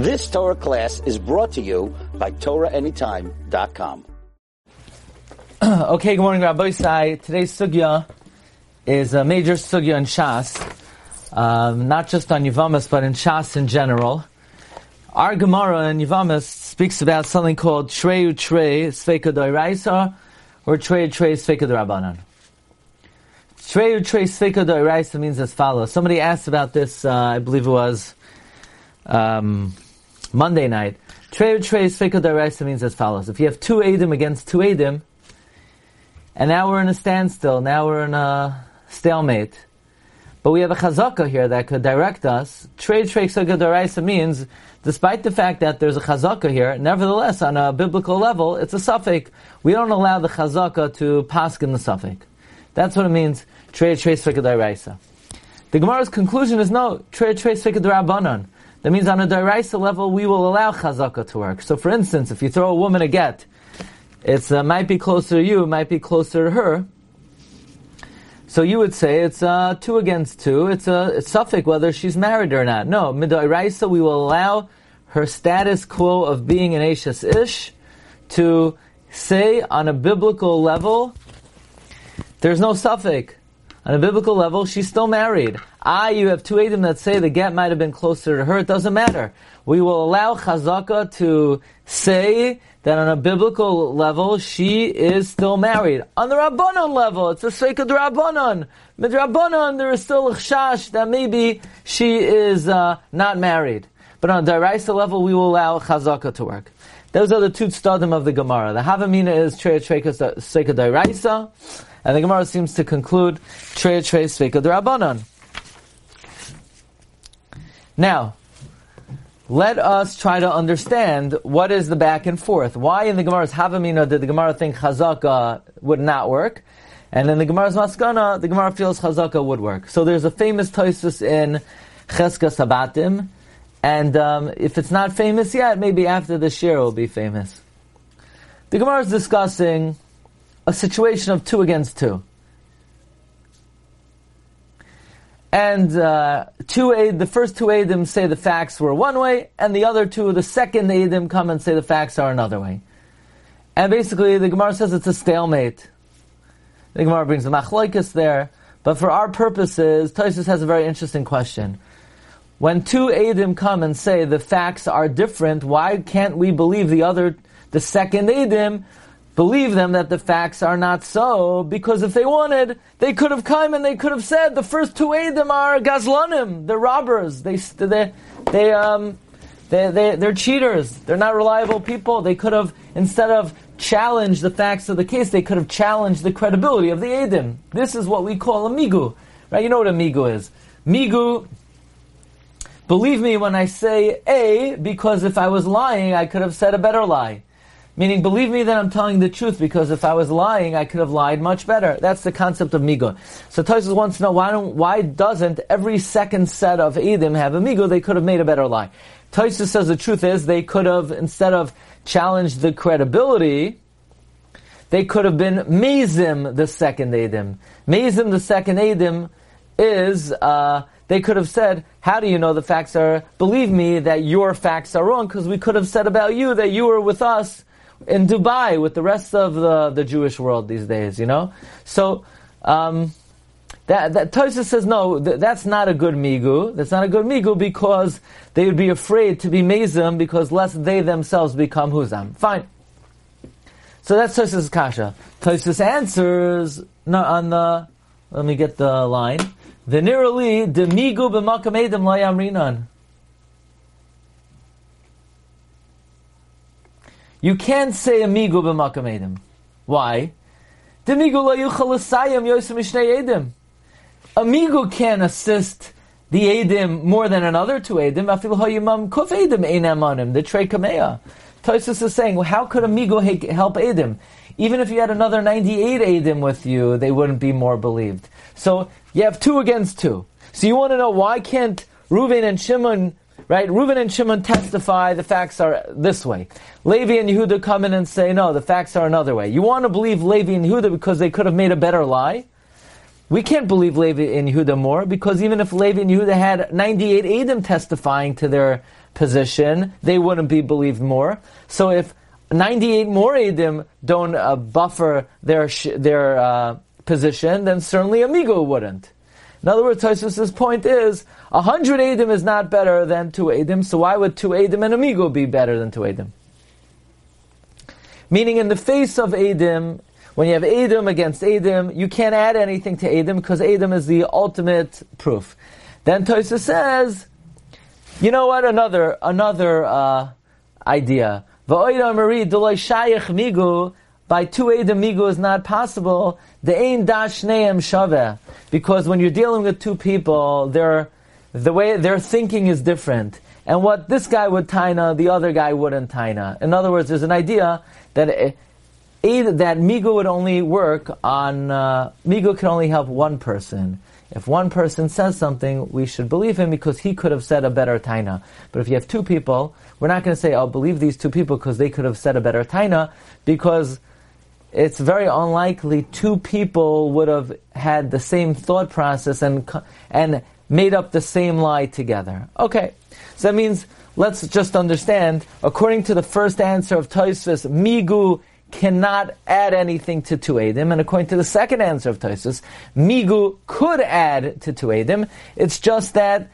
This Torah class is brought to you by TorahAnytime.com. okay, good morning, Rabbosai. Today's sugya is a major sugya in Shas, um, not just on Yavamas, but in Shas in general. Our Gemara in Yavamas speaks about something called Treyu Trey Sveka Doiraisa or Treyu Trey Sveka Rabbanan. Treyu Trey Sveka Doiraisa means as follows. Somebody asked about this, uh, I believe it was um, Monday night. Trey Sveka Doiraisa means as follows. If you have two Adim against two Adim, and now we're in a standstill, now we're in a stalemate, but we have a chazaka here that could direct us. Trade Trey Sveka Doiraisa means despite the fact that there's a chazaka here, nevertheless, on a biblical level, it's a suffix. We don't allow the chazaka to pass in the suffix. That's what it means, trei trei svika The Gemara's conclusion is no, trei trei svika darabanan. That means on a daraisa level, we will allow chazaka to work. So for instance, if you throw a woman a get, it uh, might be closer to you, it might be closer to her. So you would say it's uh, two against two. It's a it's suffix whether she's married or not. No, midairaisa we will allow her status quo of being an Ashes Ish to say on a biblical level, there's no suffix. On a biblical level, she's still married. Ah, you have two Adam that say the get might have been closer to her. It doesn't matter. We will allow Chazaka to say that on a biblical level, she is still married. On the Rabbanon level, it's a Sveika Rabbanon. Mid Rabbanon, there is still a chash that maybe she is uh, not married. But on a Daraisa level, we will allow Chazaka to work. Those are the two stadim of the Gemara. The Havamina is Treya Sveika Daraisa, and the Gemara seems to conclude Trey Trey Sveika Rabbanon. Now, let us try to understand what is the back and forth. Why in the Gemara's Havamina did the Gemara think Chazaka would not work? And in the Gemara's Maskana, the Gemara feels Chazaka would work. So there's a famous Toisus in Cheska Sabatim, and um, if it's not famous yet, maybe after the it will be famous. The Gemara is discussing a situation of two against two. And uh, two aid, the first two Adim say the facts were one way, and the other two, the second Adim, come and say the facts are another way. And basically, the Gemara says it's a stalemate. The Gemara brings the machloikas there, but for our purposes, Tosis has a very interesting question. When two Adim come and say the facts are different, why can't we believe the other, the second Adim, believe them that the facts are not so, because if they wanted, they could have come and they could have said the first two Adim are Gazlanim, they're robbers, they, they, they, um, they, they, they're cheaters, they're not reliable people. They could have, instead of challenged the facts of the case, they could have challenged the credibility of the Adim. This is what we call a migu. Right? You know what a migu is. Migu, believe me when I say A, because if I was lying, I could have said a better lie. Meaning, believe me that I'm telling the truth because if I was lying, I could have lied much better. That's the concept of migo. So Tosus wants to know why why doesn't every second set of Edim have a migo? They could have made a better lie. Tosus says the truth is they could have, instead of challenged the credibility, they could have been Mezim the second Edim. Mezim the second Edim is, uh, they could have said, how do you know the facts are, believe me that your facts are wrong, because we could have said about you that you were with us in Dubai with the rest of the, the Jewish world these days, you know? So, um, that, that Tosa says, no, th- that's not a good migu. That's not a good migu because they would be afraid to be mezim because lest they themselves become huzam. Fine. So that's Tosa's kasha. Tosa's answers no, on the, let me get the line. Venirali de migu b'makam edim layamrinan. You can't say amigo b'makam edim. Why? Demigo lo yuchal l'sayim yosem mishnei edim. Amigo can assist the edim more than another two edim. Afil hoyimam kuf edim einam onim. The trei kameya. Tosus is saying, well, how could amigo help edim? Even if you had another 98 edim with you, they wouldn't be more believed. So you have two against two. So you want to know why can't Reuven and Shimon Right? Reuven and Shimon testify the facts are this way. Levi and Yehuda come in and say, no, the facts are another way. You want to believe Levi and Yehuda because they could have made a better lie? We can't believe Levi and Yehuda more because even if Levi and Yehuda had 98 Adam testifying to their position, they wouldn't be believed more. So if 98 more Edim don't uh, buffer their sh- their uh, position, then certainly Amigo wouldn't. In other words, Tosfos' point is, 100 Edim is not better than 2 Edim, so why would 2 Edim and Amigo be better than 2 Edim? Meaning in the face of Edim, when you have Edim against Edim, you can't add anything to Edim because Edim is the ultimate proof. Then Tosfos says, you know what? Another another uh, idea. By two Edim migu is not possible. The ein dash neim shaveh because when you're dealing with two people, their the way their thinking is different. And what this guy would taina, the other guy wouldn't taina. In other words, there's an idea that eh, that migu would only work on uh, migu can only help one person. If one person says something, we should believe him because he could have said a better taina. But if you have two people, we're not going to say, I'll believe these two people because they could have said a better taina, because it's very unlikely two people would have had the same thought process and, and made up the same lie together. Okay. So that means, let's just understand, according to the first answer of Tosfos, migu cannot add anything to Tuedim, and according to the second answer of Tosfos, Migu could add to Tuedim. It's just that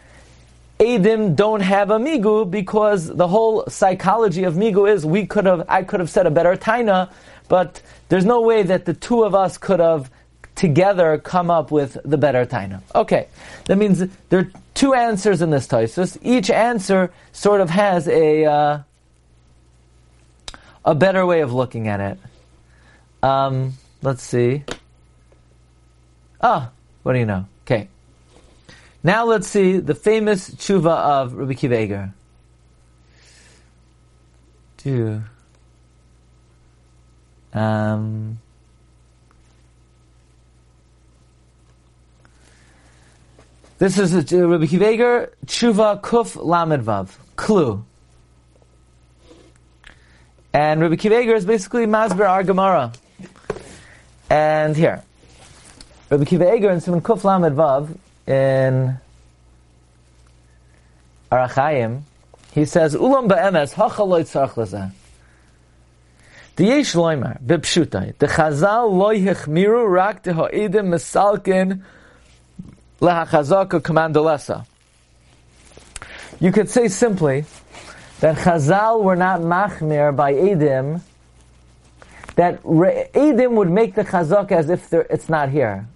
Edim don't have a Migu because the whole psychology of Migu is we could have, I could have said a better Taina, but there's no way that the two of us could have together come up with the better Taina. Okay, that means there are two answers in this Tosfos. Each answer sort of has a, uh, a better way of looking at it. Um, let's see. Ah, what do you know? Okay. Now let's see the famous tshuva of Rabbi Kiva Eger. Do. Um, this is a, uh, Rabbi Kiva Eger, tshuva kuf lamed vav. Clue. And Rabbi Kiva Eger is basically Masber Ar Gemara. And here, Rabbi Kiva Eger in Simon Kuf Lamed Vav in Orach Chaim, he says, Ulam ba'emes hachaloi tzarch. The yesh loimer, b'pshutai, the chazal loy hechmiru rak de ha'edim mesalkin You could say simply, that Chazal were not machmir by Edim, that Edim would make the Chazak as if it's not here.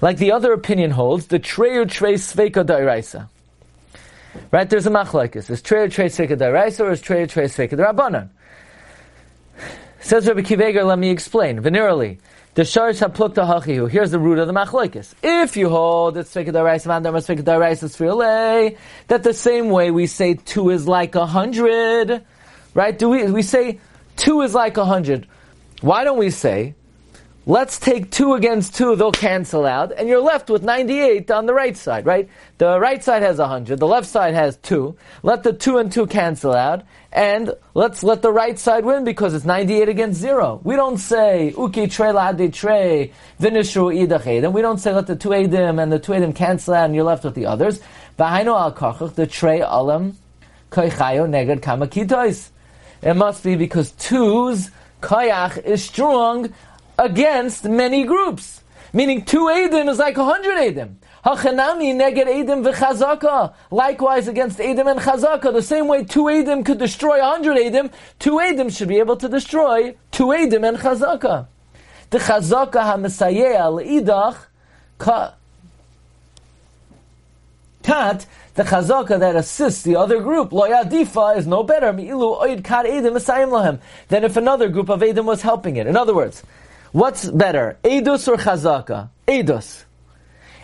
Like the other opinion holds, the Treyu Trey Sveika Dairaisa. Right, there's a machlaikis. Is Treyu Trey Sveika Dairaisa or is Treyu Trey Sveika Darabanan? Says Rabbi Kiva Eger, let me explain. Venerally, the sharish haplukta hachihu. Here's the root of the machlokes. If you hold that that the same way we say two is like a hundred, right? Do we we say two is like a hundred? Why don't we say Let's take two against two, they'll cancel out, and you're left with 98 on the right side, right? The right side has 100, the left side has two. Let the two and two cancel out, and let's let the right side win because it's 98 against zero. We don't say, uki tre ladi tre, vinishu idach and we don't say let the two edim and the two edim cancel out and you're left with the others. V'hainu al kachach, the tre alam, koichayo neged kamakitois. It must be because two's kayach is strong against many groups. Meaning two Edim is like a hundred Edim. Hachanami neged Edim v'chazaka. Likewise against Edim and Chazaka. The same way two Edim could destroy a hundred Edim, two Edim should be able to destroy two Edim and Chazaka. The Chazaka ha-mesayea l'idach ka kat the chazaka that assists the other group, lo yadifa, is no better than if another group of edim was helping it. In other words, What's better, Eidos or Chazaka? Eidos.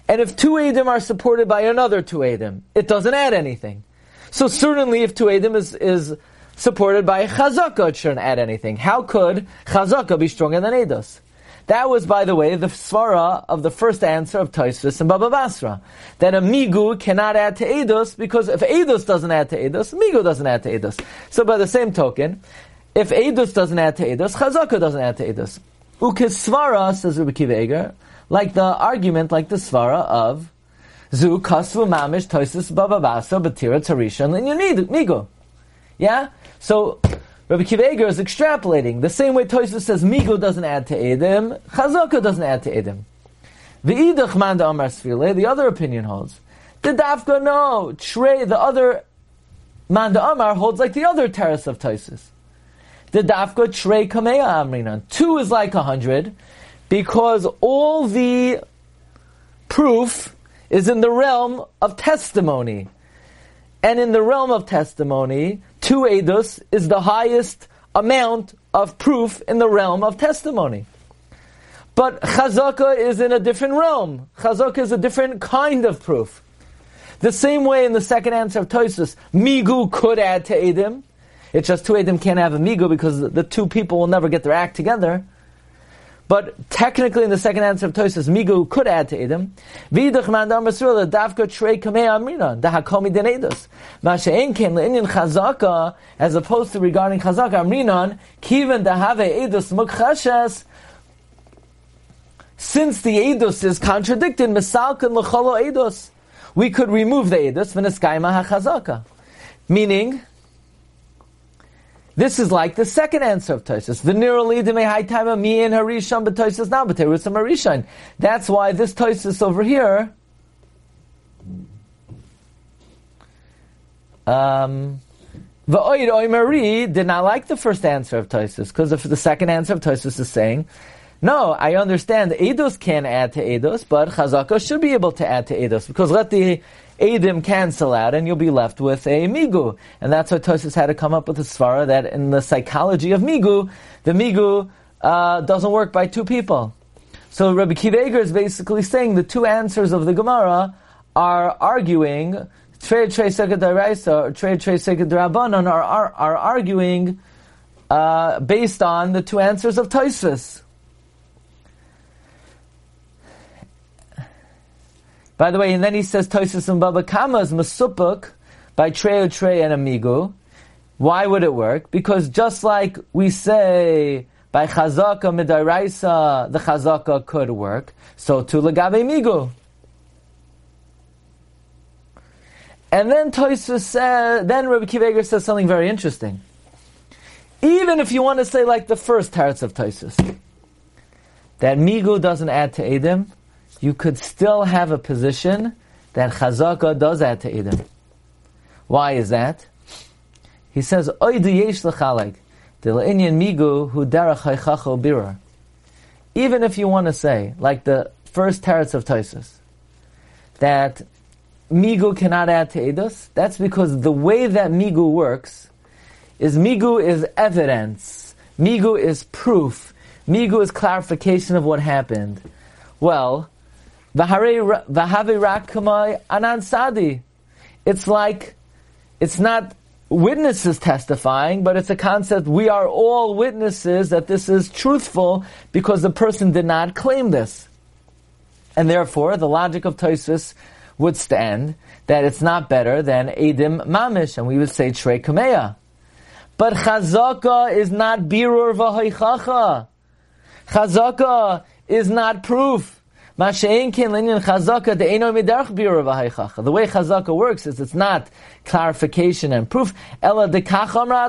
And if two Edim are supported by another two Edim, it doesn't add anything. So certainly if two Edim is, is supported by Chazaka, it shouldn't add anything. How could Chazaka be stronger than Eidos? That was, by the way, the svara of the first answer of Tosfos and Baba Basra. That a migu cannot add to Eidos because if Eidos doesn't add to Eidos, migu doesn't add to Eidos. So by the same token, if Eidos doesn't add to Eidos, Chazaka doesn't add to Eidos. Ukesvara, says Rabbi Kiva Eger, like the argument, like the svara of Zu kasvu mamish toisus bababasa batira tarisha and migo. Yeah? So, Rabbi Kiva Eger is extrapolating. The same way Toisus says migo doesn't add to Edim, Chazaka doesn't add to Edim. The Idach Manda Amar Sfile, the other opinion holds. The Dafka, no. Trey, the other Manda Amar holds like the other terrace of Toisus. The Dafka Trey Kameya Amrinan. Two is like a hundred because all the proof is in the realm of testimony. And in the realm of testimony, two edus is the highest amount of proof in the realm of testimony. But chazaka is in a different realm. Chazaka is a different kind of proof. The same way in the second answer of Tosus, migu could add to edim. It's just two edim can't have a migu because the two people will never get their act together. But technically, in the second answer of Tosis, Migu could add to Edom. Vidach mandar masrula davka trei kamei amrina dahakomi den edus. Masha'en came le'inyan chazaka as opposed to regarding chazaka amrinan kiven dahave edus mukchashes. Since the edus is contradicted, misalkan l'cholo edus, we could remove the edus v'neskaima hachazaka. Meaning, this is like the second answer of Tosis. Harishon. That's why this Tosis over here. Um, V'oid Oimari did not like the first answer of Tosis because the second answer of Tosis is saying, no, I understand Eidos can add to Eidos, but Chazaka should be able to add to Eidos because let the Adim cancel out, and you'll be left with a Migu. And that's why Tosis had to come up with a svara that in the psychology of Migu, the Migu uh, doesn't work by two people. So Rabbi Kiva is basically saying the two answers of the Gemara are arguing, Trey Trey Sekadaraisa or Trey Trey Sekadarabanan are, are, are arguing uh, based on the two answers of Tosis. By the way, and then he says Toisus and Baba Kama is Masupuk by Treo Trey and Amigo. Why would it work? Because just like we say by Chazaka Midairaisa, the Chazaka could work, so to Lagabe Migu. And then Toisus says, then Rabbi Kiva says something very interesting. Even if you want to say like the first Teretz of Toisus, that Migu doesn't add to Edom, you could still have a position that Chazaka does add to Edom. Why is that? He says, migu. Even if you want to say, like the first teretz of Toisus, that migu cannot add to Eidos, that's because the way that migu works is migu is evidence. Migu is proof. Migu is clarification of what happened. Well, anan. It's like, it's not witnesses testifying, but it's a concept we are all witnesses that this is truthful because the person did not claim this. And therefore, the logic of Toisus would stand that it's not better than Edim Mamish, and we would say Trey Kameya. But Chazaka is not Birur V'Haichacha. Chazaka is not proof. The way chazaka works is it's not clarification and proof. Ella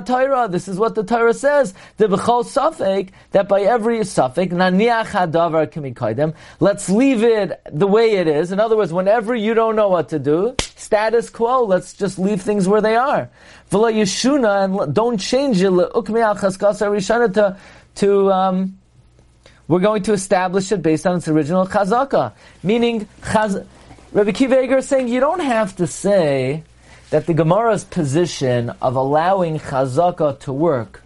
Torah. This is what the Torah says. The b'chol suffix that by every suffix naniach hadavar. Let's leave it the way it is. In other words, whenever you don't know what to do, status quo. Let's just leave things where they are. Yeshuna and don't change it. To to um, we're going to establish it based on its original chazaka. Meaning, chaz- Rabbi Kiva is saying you don't have to say that the Gemara's position of allowing chazaka to work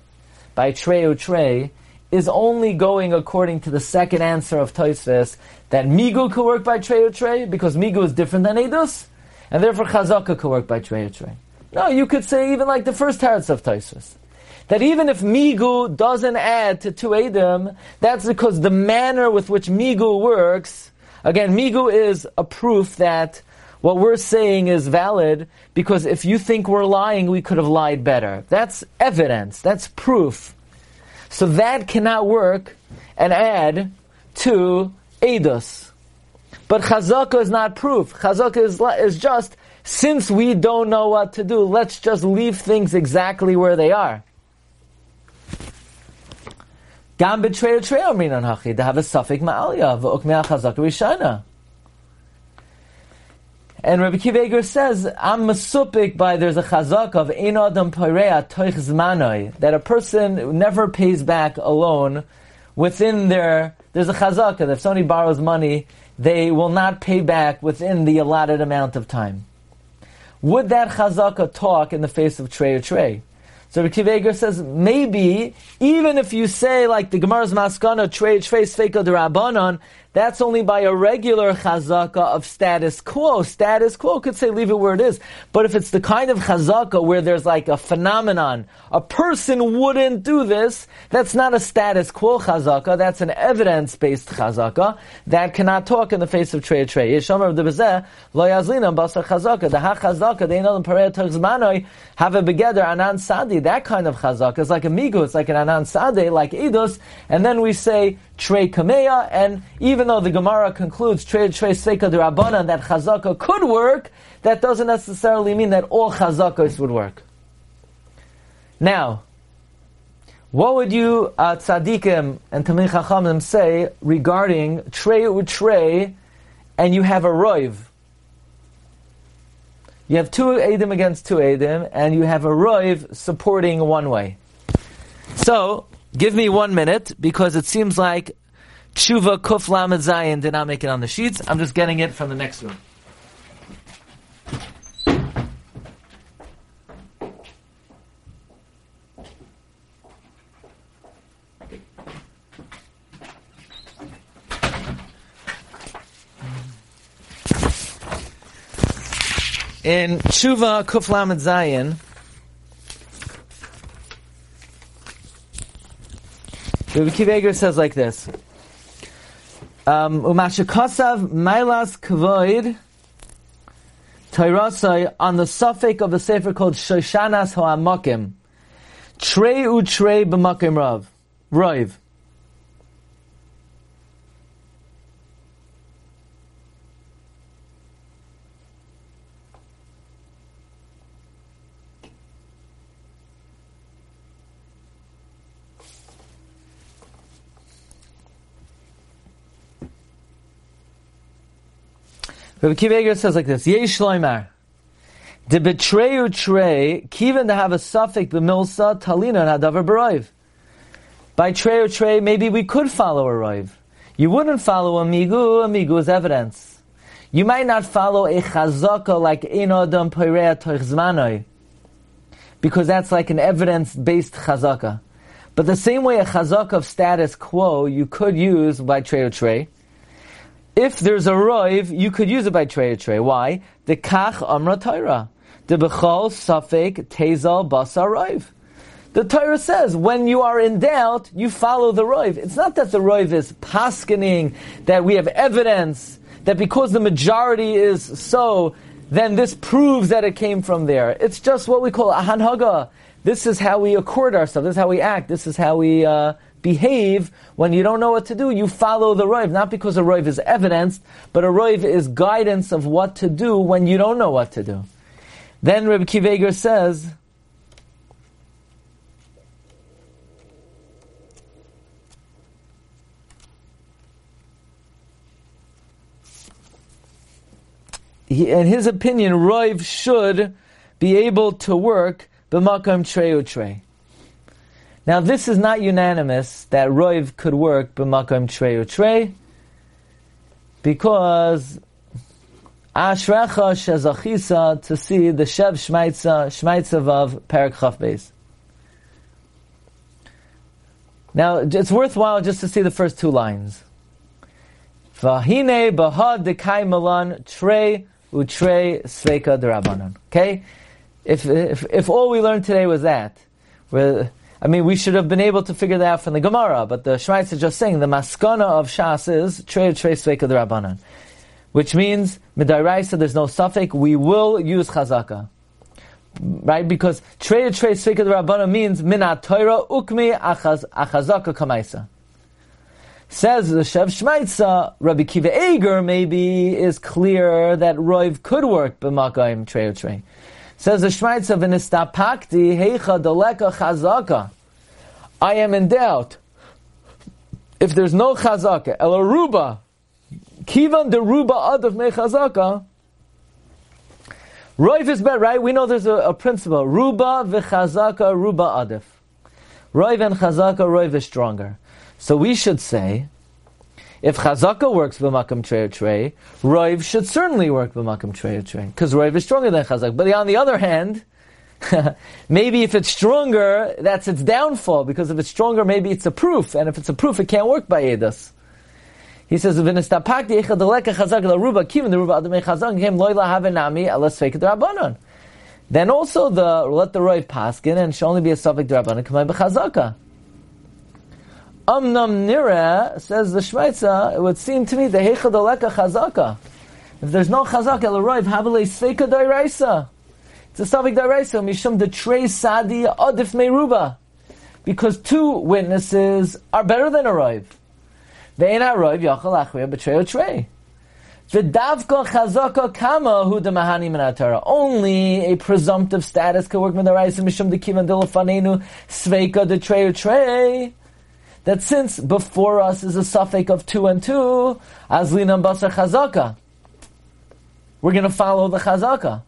by trey or trey is only going according to the second answer of Toisves that migu could work by trey or trey because migu is different than edus, and therefore chazaka could work by trey or trey. No, you could say even like the first teretz of Toisves that even if migu doesn't add to two edim, that's because the manner with which migu works, again, migu is a proof that what we're saying is valid because if you think we're lying, we could have lied better. That's evidence. That's proof. So that cannot work and add to edus. But chazaka is not proof. Chazaka is, is just, since we don't know what to do, let's just leave things exactly where they are. Gam betrei trei omrinan hachi, to have a suffix ma'alya, v'ukmei chazaka rishana. And Rabbi Kiva says, I'm masupik by there's a chazak of ein adam poirea toich zmanoi, that a person never pays back a loan within their, there's a chazaka that if somebody borrows money, they will not pay back within the allotted amount of time. Would that chazaka talk in the face of trey or trey? So Rabbi Kiva says, maybe, even if you say, like the Gemara's maskana, trey, trey, sveika, derabanan, that's only by a regular chazaka of status quo. Status quo could say leave it where it is. But if it's the kind of chazaka where there's like a phenomenon, a person wouldn't do this, that's not a status quo chazaka, that's an evidence-based chazaka that cannot talk in the face of trey trey. The bezeh, lo yazlina basar chazaka, the ha chazaka, they the inal parei zmanoi, have a begeder anan sadi, that kind of chazaka is like a migu, it's like an anan sadi, like idus, and then we say trey kameya, and even though the Gemara concludes trey trey seika derabana that chazaka could work, that doesn't necessarily mean that all chazakas would work. Now, what would you uh, tzaddikim and tamim chachamim say regarding trey u'trey, and you have a roiv? You have two edim against two edim, and you have a roiv supporting one way. So, give me one minute because it seems like Tshuva Kuf Lamed Zayin did not make it on the sheets. I'm just getting it from the next room. In Tshuva Kuf Lamed Zayin, Rabbi Kiva says like this. Um, Umashakasav Mailas Kvoid Tairasai on the suffix of a sefer called Shoshanas Ho'amakim. Trey u trey b'makim rav. Roiv. Rabbi Kiva says like this: Yesh loymar, the betrayu trey, kiven to have a suffix b'milsa talina and hadavar b'roiv. By trey or trey, maybe we could follow a roiv. You wouldn't follow a migu. A migu is evidence. You might not follow a chazaka like ein adam poirea toich because that's like an evidence-based chazaka. But the same way a chazaka of status quo you could use by trey or trey if there's a roiv, you could use it by trey or trey. Why? The kach amra Torah. The bechol safek tezal basar roiv. The Torah says, when you are in doubt, you follow the roiv. It's not that the roiv is paskening, that we have evidence, that because the majority is so, then this proves that it came from there. It's just what we call a hanhaga. This is how we accord ourselves. This is how we act. This is how we uh, behave when you don't know what to do. You follow the roiv, not because a roiv is evidence, but a roiv is guidance of what to do when you don't know what to do. Then Reb Kiva Eger says, he, in his opinion, roiv should be able to work b'makam treu trey. Now, this is not unanimous that roiv could work b'makom trey or trey, because ashrecha shezachisa to see the shev shmaitza shmaitza of parak chaf base. Now, it's worthwhile just to see the first two lines. Vahine bahad dekai malan trey utrey sveika derabanan. Okay, if, if if all we learned today was that, where I mean, we should have been able to figure that out from the Gemara, but the Shmaites is just saying the maskana of Shas is trey trey sveika Rabbanan, which means midaraisa there's no suffix. We will use chazaka, right? Because trey trey sveika Rabbanan means minat Torah ukmi achaz, achazaka kamaisa. Says the Shev Shmaitza, Rabbi Kiva Eger maybe is clear that Roiv could work b'makayim trey trey. Says the Shmaitza v'nistapakti heicha doleka chazaka. I am in doubt. If there's no chazaka, el aruba, kivan deruba adav me chazaka, Roiv is better, right? We know there's a, a principle. Ruba v'chazaka, ruba adif. Roiv and chazaka, roiv is stronger. So we should say, if chazaka works b'makam trey trey, roiv should certainly work b'makam trey trey, because roiv is stronger than chazaka. But on the other hand, maybe if it's stronger, that's its downfall, because if it's stronger, maybe it's a proof, and if it's a proof, it can't work by edus. He says, "V'nistapakti echadaleka chazaka laruba kivin deruba adamei chazaka came loyla havenami alas fake rabbanon." Then also the let the roiv paskin and should only be a suffix rabbanon kamay b'chazaka. Amnam nira says the Shmeitza. It would seem to me the hechadaleka chazaka. If there's no chazaka, el roiv havale sveika dairaisa. It's a suffix dairaisa mishum the trey sadi adif meruba, because two witnesses are better than a roiv. Ve'en roiv yachal achriya b'trei trey. V'davka chazaka kama hu de mahani minatara. Only a presumptive status can work with the raisa mishum de kivan dilafanenu sveika de trey trey that since before us is a suffix of two and two, azlina basar chazaka, we're going to follow the chazaka.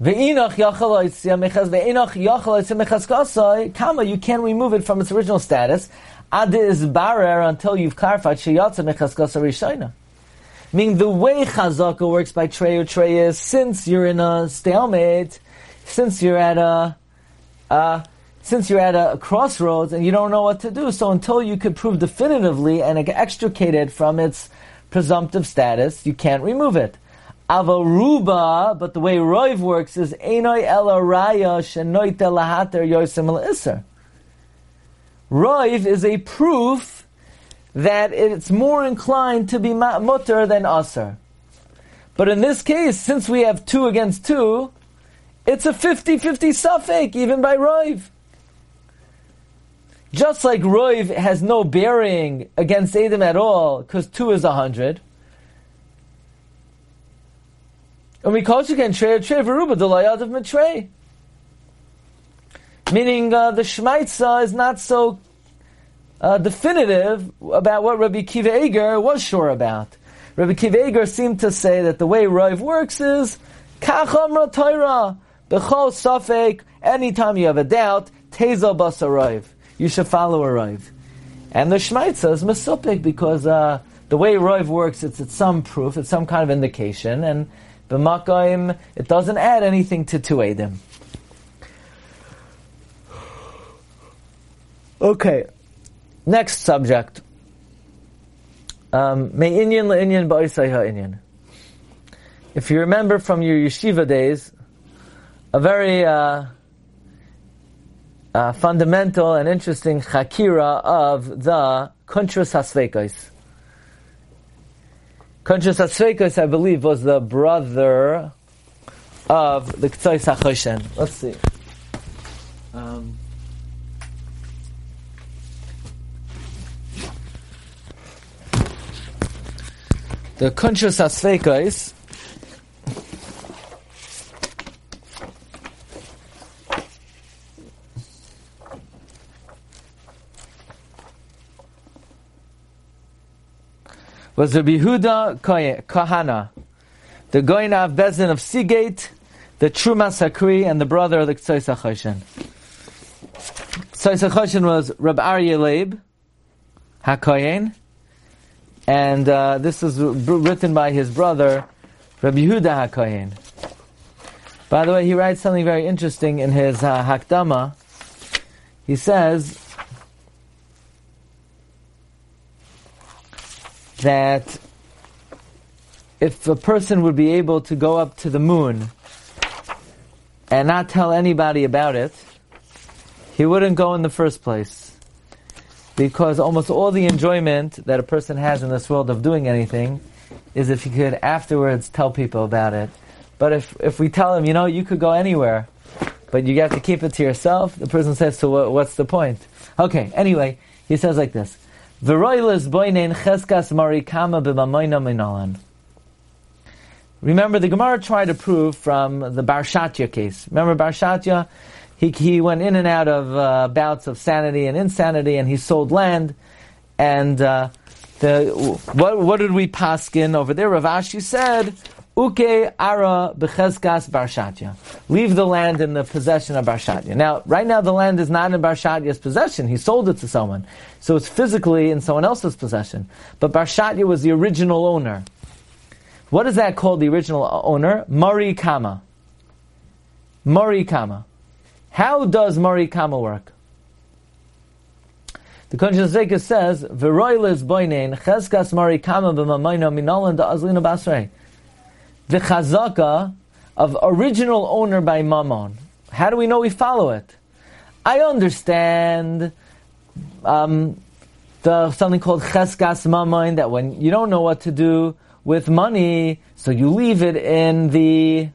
Ve'inach ve'inach kama, you can't remove it from its original status. Ade is barer until you've clarified sheyatza mechaskasa rishayna. Meaning the way chazaka works by trey or is since you're in a stalemate, since you're at a uh, since you're at a crossroads and you don't know what to do, so until you could prove definitively and extricate it from its presumptive status, you can't remove it. Avaruba, but the way Roiv works is Einoi ela raya shenoite lahater yosim iser. Roiv is a proof that it's more inclined to be mutter than aser. But in this case, since we have two against two, it's a 50-50 suffix, even by Roiv. Just like Roiv has no bearing against Adam at all, because two is a hundred. And we call again Trey Trey Veruba, the Layad of Mitrey. Meaning uh, the Shmaitza is not so uh, definitive about what Rabbi Kiva Eger was sure about. Rabbi Kiva Eger seemed to say that the way Roiv works is Kacham Torah. B'chol safek, anytime you have a doubt, teza basarayv. You should follow a rayv. And the Shmaitza is mesupik because uh, the way rayv works, it's, it's some proof, it's some kind of indication, and b'makayim, it doesn't add anything to two edim. Okay, next subject. Um, May inyan le'inyan ba'isai ha'inyan. If you remember from your yeshiva days, a very uh, uh, fundamental and interesting chakira of the Kuntrus Hasvekos. Kuntrus Hasvekos, I believe, was the brother of the Ktsoy Sachoshen. Let's see. Um, the Kuntrus Hasvekos was Rabbi Huda Kahana, the Goyna of Bezin of Seagate, the Truma Sakri, and the brother of the Ktsoy Sachoshen. Ktsoy Sachoshen was Rabbi Aryeh Leib, HaKoyen, and uh, this was written by his brother, Rabbi Yehuda HaKoyen. By the way, he writes something very interesting in his uh, Hakdama. He says, that if a person would be able to go up to the moon and not tell anybody about it, he wouldn't go in the first place. Because almost all the enjoyment that a person has in this world of doing anything is if he could afterwards tell people about it. But if, if we tell him, you know, you could go anywhere, but you have to keep it to yourself. The person says, so what, what's the point? Okay, anyway, he says like this. Remember, the Gemara tried to prove from the Barshatya case. Remember Barshatya? He, he went in and out of uh, bouts of sanity and insanity, and he sold land. And uh, the what, what did we paskin over there? Rav Ashi said Uke ara becheskas barshatya. Leave the land in the possession of barshatya. Now, right now the land is not in barshatya's possession. He sold it to someone. So it's physically in someone else's possession. But barshatya was the original owner. What is that called, the original owner? Mari Kama. Mari Kama. How does Mari Kama work? The Konshas says, V'roilis boinein cheskas Mari Kama b'mamayna minalan da azlina basrei the chazaka of original owner by Mammon. How do we know we follow it? I understand um, the something called cheskas mammon that when you don't know what to do with money, so you leave it in the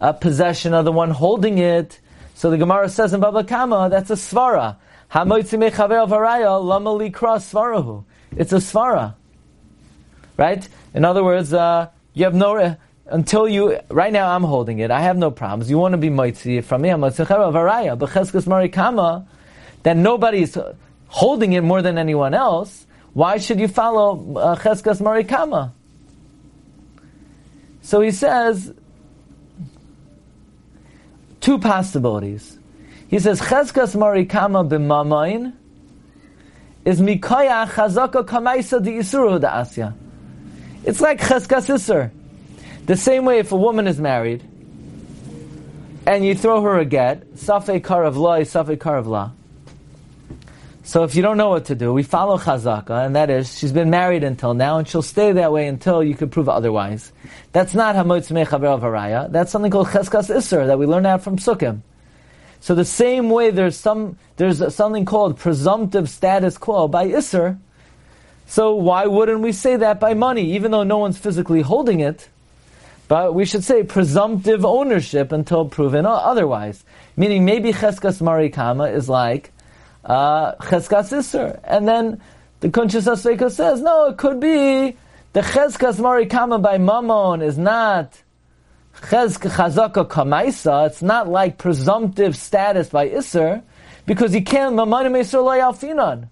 uh, possession of the one holding it. So the Gemara says in Baba Kama, that's a svara. It's a svara. Right? In other words, uh, you have no until you, right now I'm holding it, I have no problems. You want to be mitzi from me, I'm varaya, but cheskes marikama, that nobody's holding it more than anyone else, why should you follow uh, cheskes marikama? So he says, two possibilities. He says, cheskes marikama b'mamain is mikaya chazaka kamaisa di isuru asya. It's like cheskas isur. The same way if a woman is married and you throw her a get, safei karav la is karav la. So if you don't know what to do, we follow chazaka, and that is she's been married until now, and she'll stay that way until you could prove otherwise. That's not hamotz mechaver haraya. That's something called cheskas iser that we learn out from sukkim. So the same way there's some there's something called presumptive status quo by iser. So why wouldn't we say that by money, even though no one's physically holding it? But we should say presumptive ownership until proven otherwise. Meaning maybe Cheskas Marikama is like uh, Cheskas Isser. And then the Kunchas Asveka says, no, it could be the Cheskas Marikama by Mammon is not Chezk Chazaka Kamaisa. It's not like presumptive status by Isser because you can't Mamanim Isser Alfinan.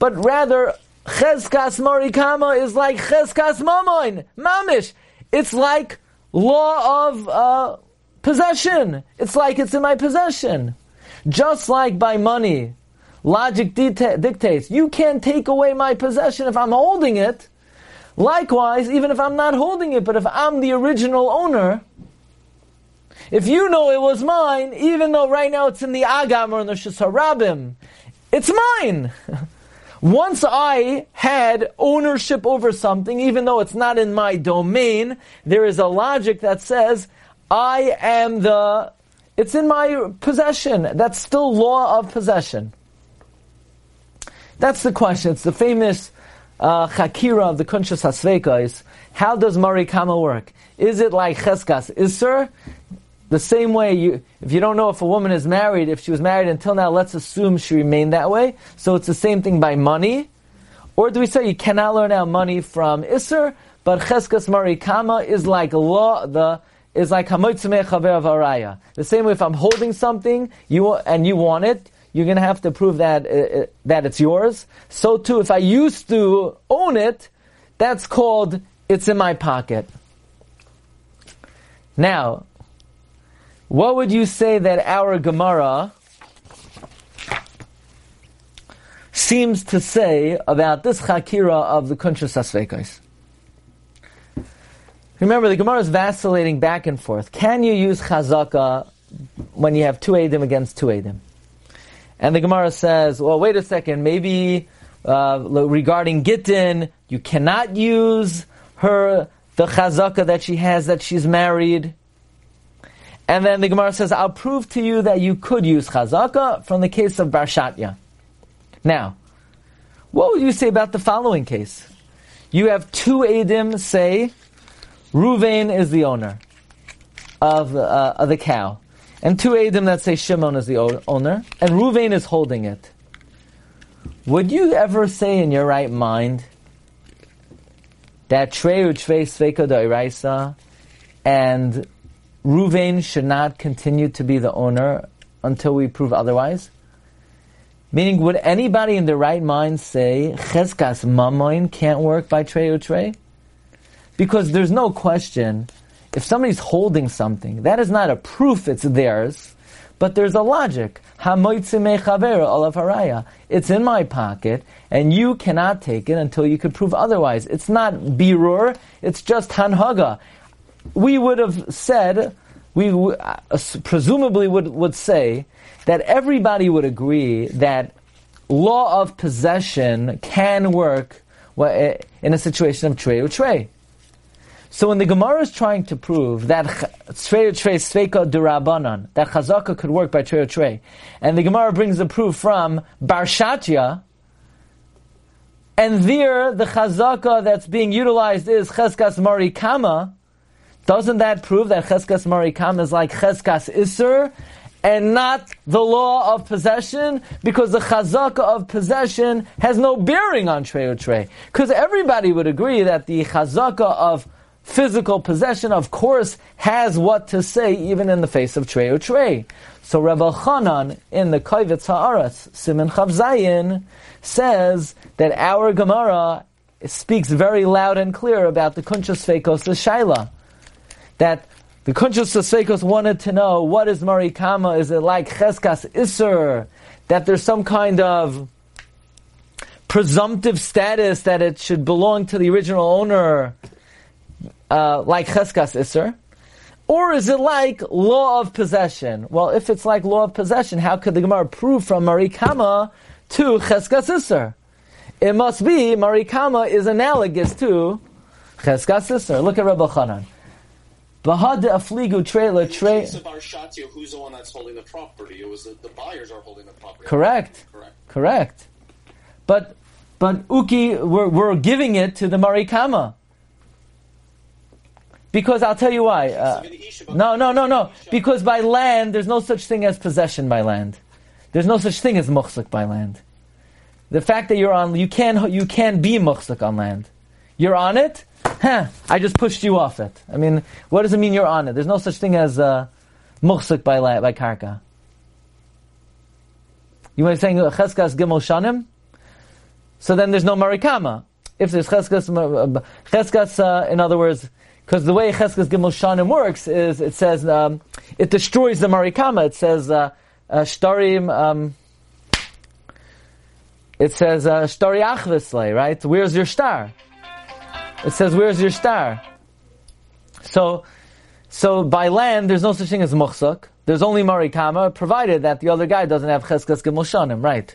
But rather, Cheskas Marikama is like Cheskas Mammon. Mamish. It's like law of uh, possession. It's like it's in my possession. Just like by money, logic dita- dictates you can't take away my possession if I'm holding it. Likewise, even if I'm not holding it, but if I'm the original owner, if you know it was mine, even though right now it's in the Agam or in the Shisarabim, it's mine. Once I had ownership over something, even though it's not in my domain, there is a logic that says, I am the, it's in my possession. That's still law of possession. That's the question. It's the famous uh, chakira of the Kunshas Hasveka is, how does Marikama work? Is it like Cheskas Isser? The same way, you, if you don't know if a woman is married, if she was married until now, let's assume she remained that way. So it's the same thing by money. Or do we say you cannot learn out money from Isser, but Cheskas Marikama is like law, the, is like Chaver Varaya. The same way if I'm holding something, you, and you want it, you're going to have to prove that, uh, uh, that it's yours. So too, if I used to own it, that's called, it's in my pocket. Now, what would you say that our Gemara seems to say about this Chakira of the Kunshas Asvekos? Remember, the Gemara is vacillating back and forth. Can you use Chazaka when you have two Edim against two Edim? And the Gemara says, well, wait a second, maybe uh, regarding Gittin, you cannot use her, the Chazaka that she has that she's married. And then the Gemara says, I'll prove to you that you could use chazaka from the case of Barshatya. Now, what would you say about the following case? You have two Adim say, Ruvain is the owner of, uh, of the cow. and two Adam that say Shimon is the owner, and Ruvain is holding it. Would you ever say in your right mind that Treu Trei Sveka Dairaisa and Ruvain should not continue to be the owner until we prove otherwise? Meaning, would anybody in their right mind say Cheskas Mamoin can't work by Treu Trei? Because there's no question, if somebody's holding something, that is not a proof it's theirs, but there's a logic. It's in my pocket, and you cannot take it until you could prove otherwise. It's not birur, it's just hanhaga. We would have said, we uh, presumably would, would say, that everybody would agree that law of possession can work eh, in a situation of trey or trey. So when the Gemara is trying to prove that Trey or Trey Sveika Durabanan, that Chazaka could work by Trey or Trey, and the Gemara brings the proof from Barshatya, and there the Chazaka that's being utilized is Cheskas Marikama, doesn't that prove that Cheskas Marikam is like Cheskas Isser, and not the law of possession, because the chazaka of possession has no bearing on trey or trey. Because everybody would agree that the chazaka of physical possession, of course, has what to say even in the face of Trey or Trey. So Rabbi Chanan in the Kovetz Haaretz, Simon Chavzayin, says that our Gemara speaks very loud and clear about the Kunchas Fekos Shaila. That the Kunchas Fekos wanted to know what is Marikama? Is it like Cheskas Isser? That there's some kind of presumptive status that it should belong to the original owner uh, like Cheskas Isser? Or is it like law of possession? Well, if it's like law of possession, how could the Gemara prove from Marikama to Cheskas Isser? It must be Marikama is analogous to Cheskas Isser. Look at Rabbi Chanan. Bahad afligu trailer trade. Who's the one that's holding the property? It was the, the buyers are holding the property. Correct. Correct. Correct. But but Uki, we're, we're giving it to the Marikama. Because I'll tell you why. Uh, no, no, no, no. Because by land, there's no such thing as possession by land. There's no such thing as muhsuk by land. The fact that you're on, you can you can be muhsuk on land. You're on it. Huh, I just pushed you off it. I mean, what does it mean you're on it? There's no such thing as uh, muhsuk by by karka. You might be saying cheskas gimel shanim. So then there's no marikama. If there's cheskas, uh, cheskas, uh, in other words, because the way Cheskas Gimel Shanim works is it says um, it destroys the Marikama. It says uh, uh. Um, it says uh, Shtari right? Where's your shtar? It says where's your shtar? So, so by land there's no such thing as Muchsuk. There's only Marikama, provided that the other guy doesn't have Cheskas Gimel Shanim, right?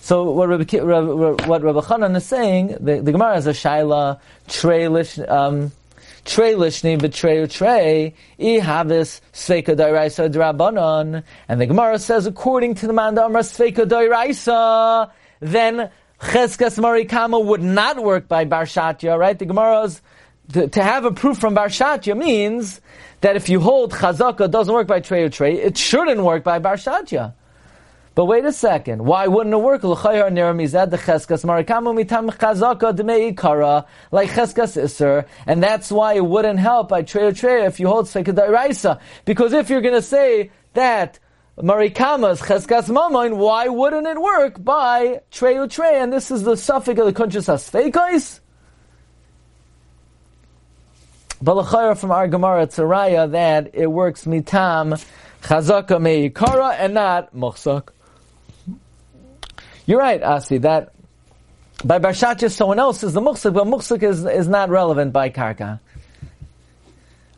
So what Rabbi, what Rabbi Chanan is saying, the, the Gemara is a shaila, trelish, um, Trey lishni betrei trey i havis sveika dairaisa drabanon. And the Gemara says, according to the mandamar sveika dairaisa, then cheskas marikama would not work by barshatya, right? The Gemara's to, to, have a proof from barshatya means that if you hold chazaka doesn't work by trey or trey, it shouldn't work by barshatya. But wait a second. Why wouldn't it work? Like cheskas iser, and that's why it wouldn't help by trey trey if you hold sekadairaisa. Because if you're going to say that marikamas cheskas mamoin, why wouldn't it work by trey trey? And this is the suffix of the kunchas asfeikais. But from our Gemara Tzaraya that it works mitam chazaka meikara and not mochsak. You're right, Asi, that by Barshatya someone else is the Muksuk, but Muksuk is, is not relevant by Karka.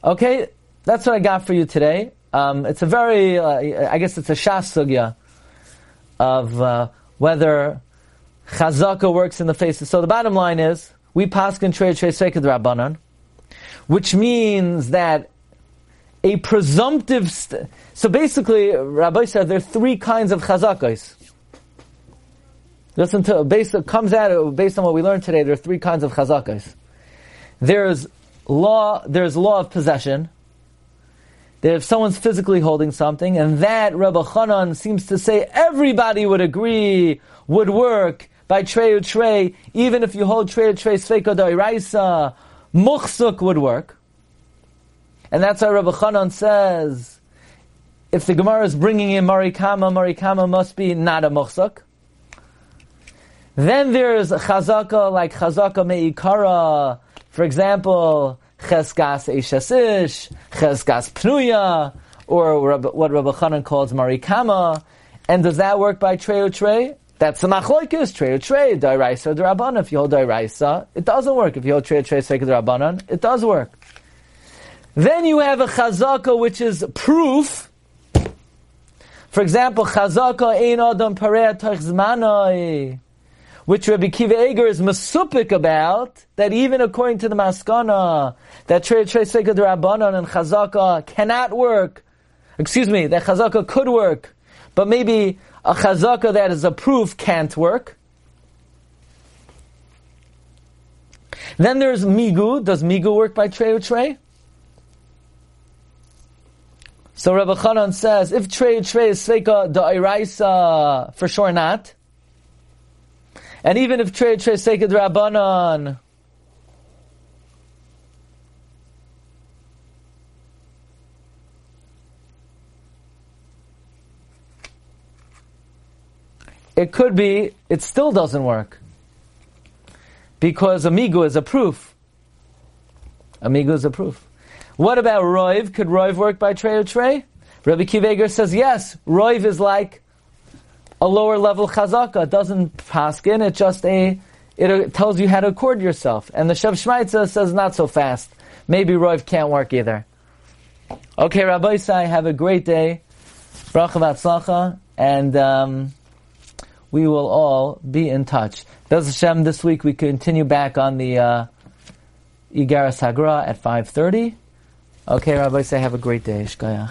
Okay, that's what I got for you today. Um, it's a very, uh, I guess it's a Shas Sugya of uh, whether Chazaka works in the face. So the bottom line is, we paskin trey trey seked rabbanon, which means that a presumptive. St- so basically, Rabbi said there are three kinds of chazakos. Listen to based comes out based on what we learned today. There are three kinds of chazakas. There's law. There's law of possession. That if someone's physically holding something, and that Rabbi Chanan seems to say everybody would agree would work by Trey Trey, even if you hold Trey or Trey Sveika Dairaisa, Muchsuk would work. And that's why Rabbi Chanan says, if the Gemara is bringing in Marikama, Marikama must be not a Muchsuk. Then there's Chazaka like Chazaka Me'ikara, for example, Cheskas Eishasish, Cheskas Pnuya, or what Rabbi Chanan calls Marikama. And does that work by Trey Trey? That's the machloikis, Trey Trey, Dairaisa or Darabanan. If you hold Dairaisa, it doesn't work. If you hold Trey Trey, Sveika Darabanan, it does work. Then you have a chazaka which is proof. For example, chazaka ein adam pareat zmanoi, which Rabbi Kiva Eger is masupik about, that even according to the maskana, that Trey Trey Sveika Darabanan and chazaka cannot work. Excuse me, that chazaka could work, but maybe a chazaka that is a proof can't work. Then there's migu. Does migu work by trey trey? So Rabbi Chanan says, if trey trey is sveika da'iraisa, for sure not. And even if trey trey is sveika drabanan, it could be it still doesn't work. Because amigo is a proof. Amigo is a proof. What about roiv? Could roiv work by trey or trey? Rabbi Akiva Eiger says yes. Roiv is like a lower level chazaka. Doesn't paskin. It just a it tells you how to accord yourself. And the Shev Shmaitza says not so fast. Maybe roiv can't work either. Okay, Rabbosai, have a great day. Bracha and. Um, we will all be in touch. Bez Hashem, this week we continue back on the uh, Igara Sagra at 5.30. Okay, Rabbi, say have a great day. Shkayach.